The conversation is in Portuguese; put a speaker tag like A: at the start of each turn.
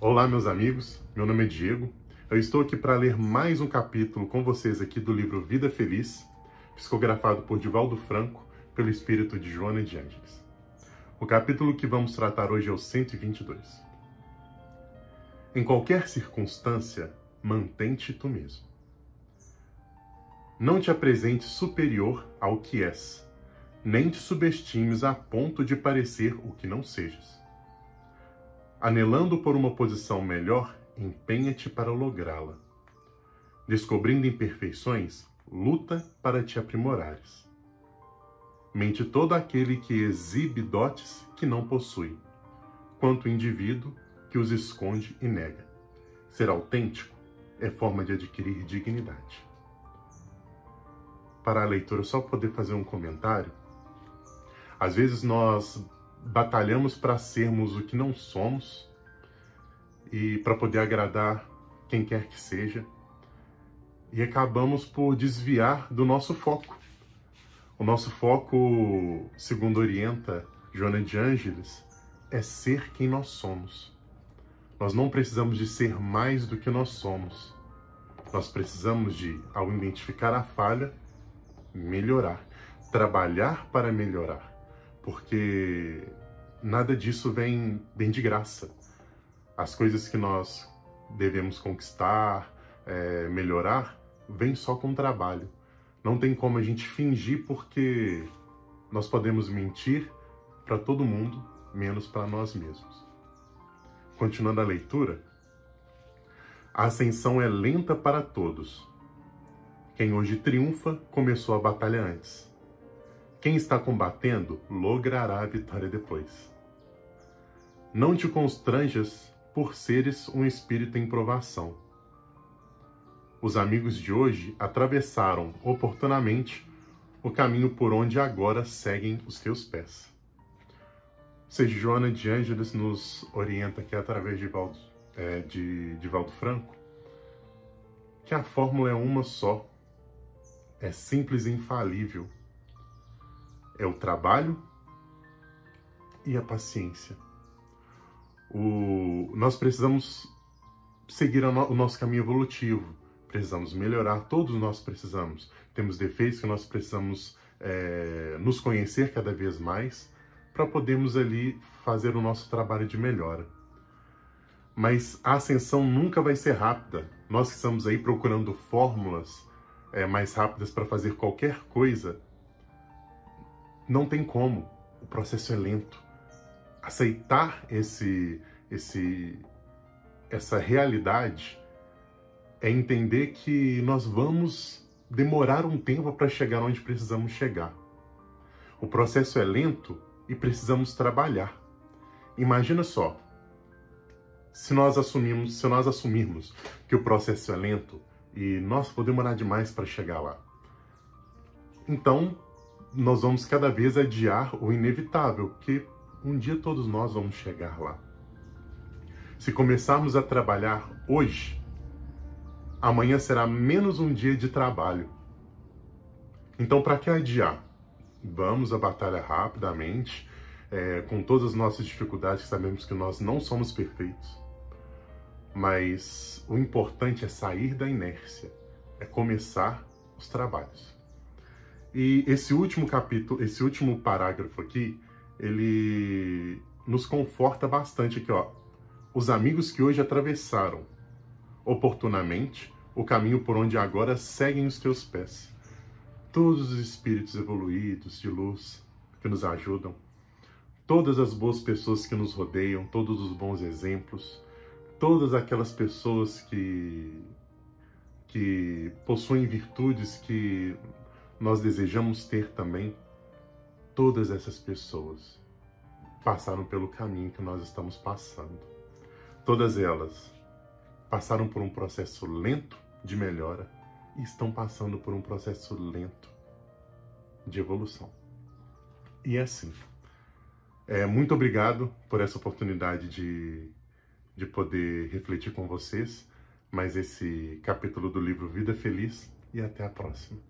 A: Olá, meus amigos. Meu nome é Diego. Eu estou aqui para ler mais um capítulo com vocês aqui do livro Vida Feliz, psicografado por Divaldo Franco, pelo espírito de Joana de Ângeles. O capítulo que vamos tratar hoje é o 122. Em qualquer circunstância, mantente tu mesmo. Não te apresentes superior ao que és, nem te subestimes a ponto de parecer o que não sejas. Anelando por uma posição melhor, empenha-te para lográ-la. Descobrindo imperfeições, luta para te aprimorares. Mente todo aquele que exibe dotes que não possui, quanto o indivíduo que os esconde e nega. Ser autêntico é forma de adquirir dignidade. Para a leitura, só poder fazer um comentário. Às vezes nós batalhamos para sermos o que não somos e para poder agradar quem quer que seja e acabamos por desviar do nosso foco. O nosso foco, segundo orienta Joana de Ângeles, é ser quem nós somos. Nós não precisamos de ser mais do que nós somos. Nós precisamos de, ao identificar a falha, melhorar, trabalhar para melhorar porque nada disso vem, vem de graça. As coisas que nós devemos conquistar, é, melhorar, vem só com trabalho. Não tem como a gente fingir porque nós podemos mentir para todo mundo, menos para nós mesmos. Continuando a leitura, a ascensão é lenta para todos. Quem hoje triunfa começou a batalha antes. Quem está combatendo logrará a vitória depois. Não te constranjas por seres um espírito em provação. Os amigos de hoje atravessaram oportunamente o caminho por onde agora seguem os teus pés. Seja Joana de Ângeles nos orienta aqui através de Valdo, é, de, de Valdo Franco que a fórmula é uma só, é simples e infalível é o trabalho e a paciência. O, nós precisamos seguir o nosso caminho evolutivo, precisamos melhorar, todos nós precisamos. Temos defeitos que nós precisamos é, nos conhecer cada vez mais para podermos ali fazer o nosso trabalho de melhora. Mas a ascensão nunca vai ser rápida. Nós que estamos aí procurando fórmulas é, mais rápidas para fazer qualquer coisa, não tem como. O processo é lento. Aceitar esse, esse, essa realidade é entender que nós vamos demorar um tempo para chegar onde precisamos chegar. O processo é lento e precisamos trabalhar. Imagina só, se nós assumimos, se nós assumirmos que o processo é lento e nós podemos demorar demais para chegar lá. Então, nós vamos cada vez adiar o inevitável, que um dia todos nós vamos chegar lá. Se começarmos a trabalhar hoje, amanhã será menos um dia de trabalho. Então, para que adiar? Vamos à batalha rapidamente, é, com todas as nossas dificuldades, sabemos que nós não somos perfeitos. Mas o importante é sair da inércia, é começar os trabalhos. E esse último capítulo, esse último parágrafo aqui, ele nos conforta bastante aqui, ó. Os amigos que hoje atravessaram oportunamente o caminho por onde agora seguem os teus pés. Todos os espíritos evoluídos de luz que nos ajudam, todas as boas pessoas que nos rodeiam, todos os bons exemplos, todas aquelas pessoas que que possuem virtudes que nós desejamos ter também todas essas pessoas passaram pelo caminho que nós estamos passando. Todas elas passaram por um processo lento de melhora e estão passando por um processo lento de evolução. E é assim. É, muito obrigado por essa oportunidade de, de poder refletir com vocês mais esse capítulo do livro Vida Feliz e até a próxima.